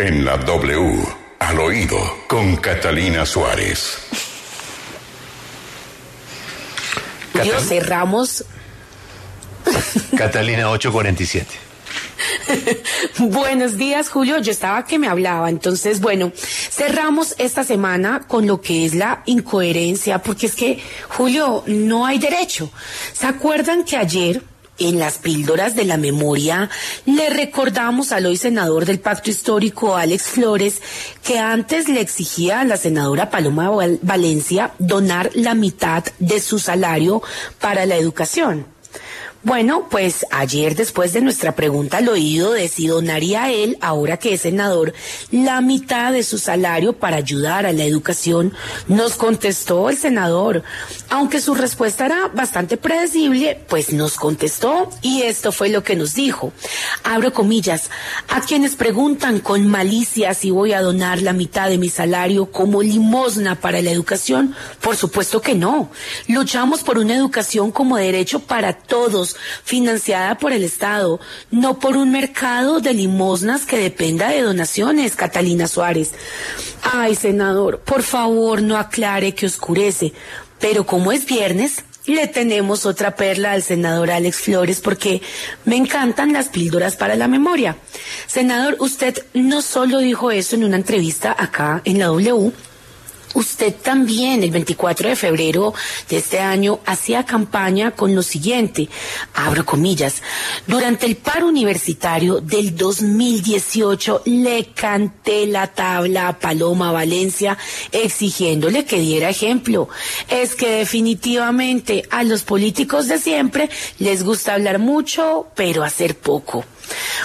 En la W, al oído, con Catalina Suárez. Julio, cerramos. Catalina 847. Buenos días, Julio. Yo estaba que me hablaba. Entonces, bueno, cerramos esta semana con lo que es la incoherencia, porque es que, Julio, no hay derecho. ¿Se acuerdan que ayer en las píldoras de la memoria le recordamos al hoy senador del pacto histórico Alex Flores que antes le exigía a la senadora Paloma Val- Valencia donar la mitad de su salario para la educación? Bueno, pues ayer después de nuestra pregunta al oído de si donaría él, ahora que es senador, la mitad de su salario para ayudar a la educación, nos contestó el senador. Aunque su respuesta era bastante predecible, pues nos contestó y esto fue lo que nos dijo. Abro comillas, a quienes preguntan con malicia si voy a donar la mitad de mi salario como limosna para la educación, por supuesto que no. Luchamos por una educación como derecho para todos, financiada por el Estado, no por un mercado de limosnas que dependa de donaciones, Catalina Suárez. Ay, senador, por favor no aclare que oscurece, pero como es viernes, le tenemos otra perla al senador Alex Flores porque me encantan las píldoras para la memoria. Senador, usted no solo dijo eso en una entrevista acá en la W, Usted también, el 24 de febrero de este año, hacía campaña con lo siguiente, abro comillas, durante el paro universitario del 2018 le canté la tabla a Paloma Valencia exigiéndole que diera ejemplo. Es que definitivamente a los políticos de siempre les gusta hablar mucho, pero hacer poco.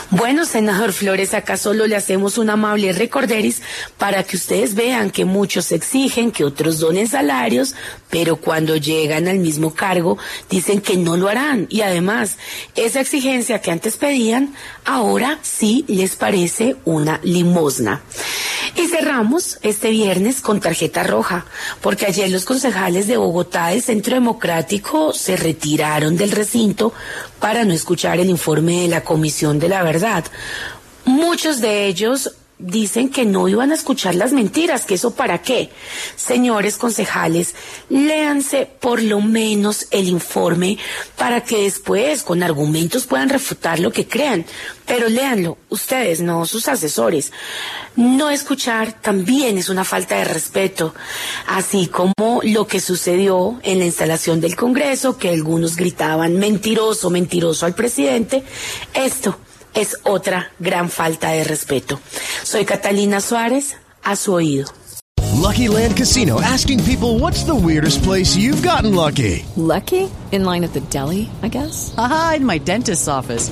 Bueno, senador Flores, acá solo le hacemos un amable recorderis para que ustedes vean que muchos exigen que otros donen salarios, pero cuando llegan al mismo cargo dicen que no lo harán. Y además, esa exigencia que antes pedían, ahora sí les parece una limosna. Y cerramos este viernes con tarjeta roja, porque ayer los concejales de Bogotá del Centro Democrático se retiraron del recinto para no escuchar el informe de la Comisión de la Verdad. Muchos de ellos dicen que no iban a escuchar las mentiras, que eso para qué. Señores concejales, léanse por lo menos el informe para que después con argumentos puedan refutar lo que crean. Pero léanlo, ustedes, no sus asesores. No escuchar también es una falta de respeto, así como lo que sucedió en la instalación del Congreso, que algunos gritaban mentiroso, mentiroso al presidente. Esto es otra gran falta de respeto. Soy Catalina Suárez, a su oído. Lucky Land Casino asking people what's the weirdest place you've gotten lucky? Lucky? In line at the deli, I guess? Aha, in my dentist's office.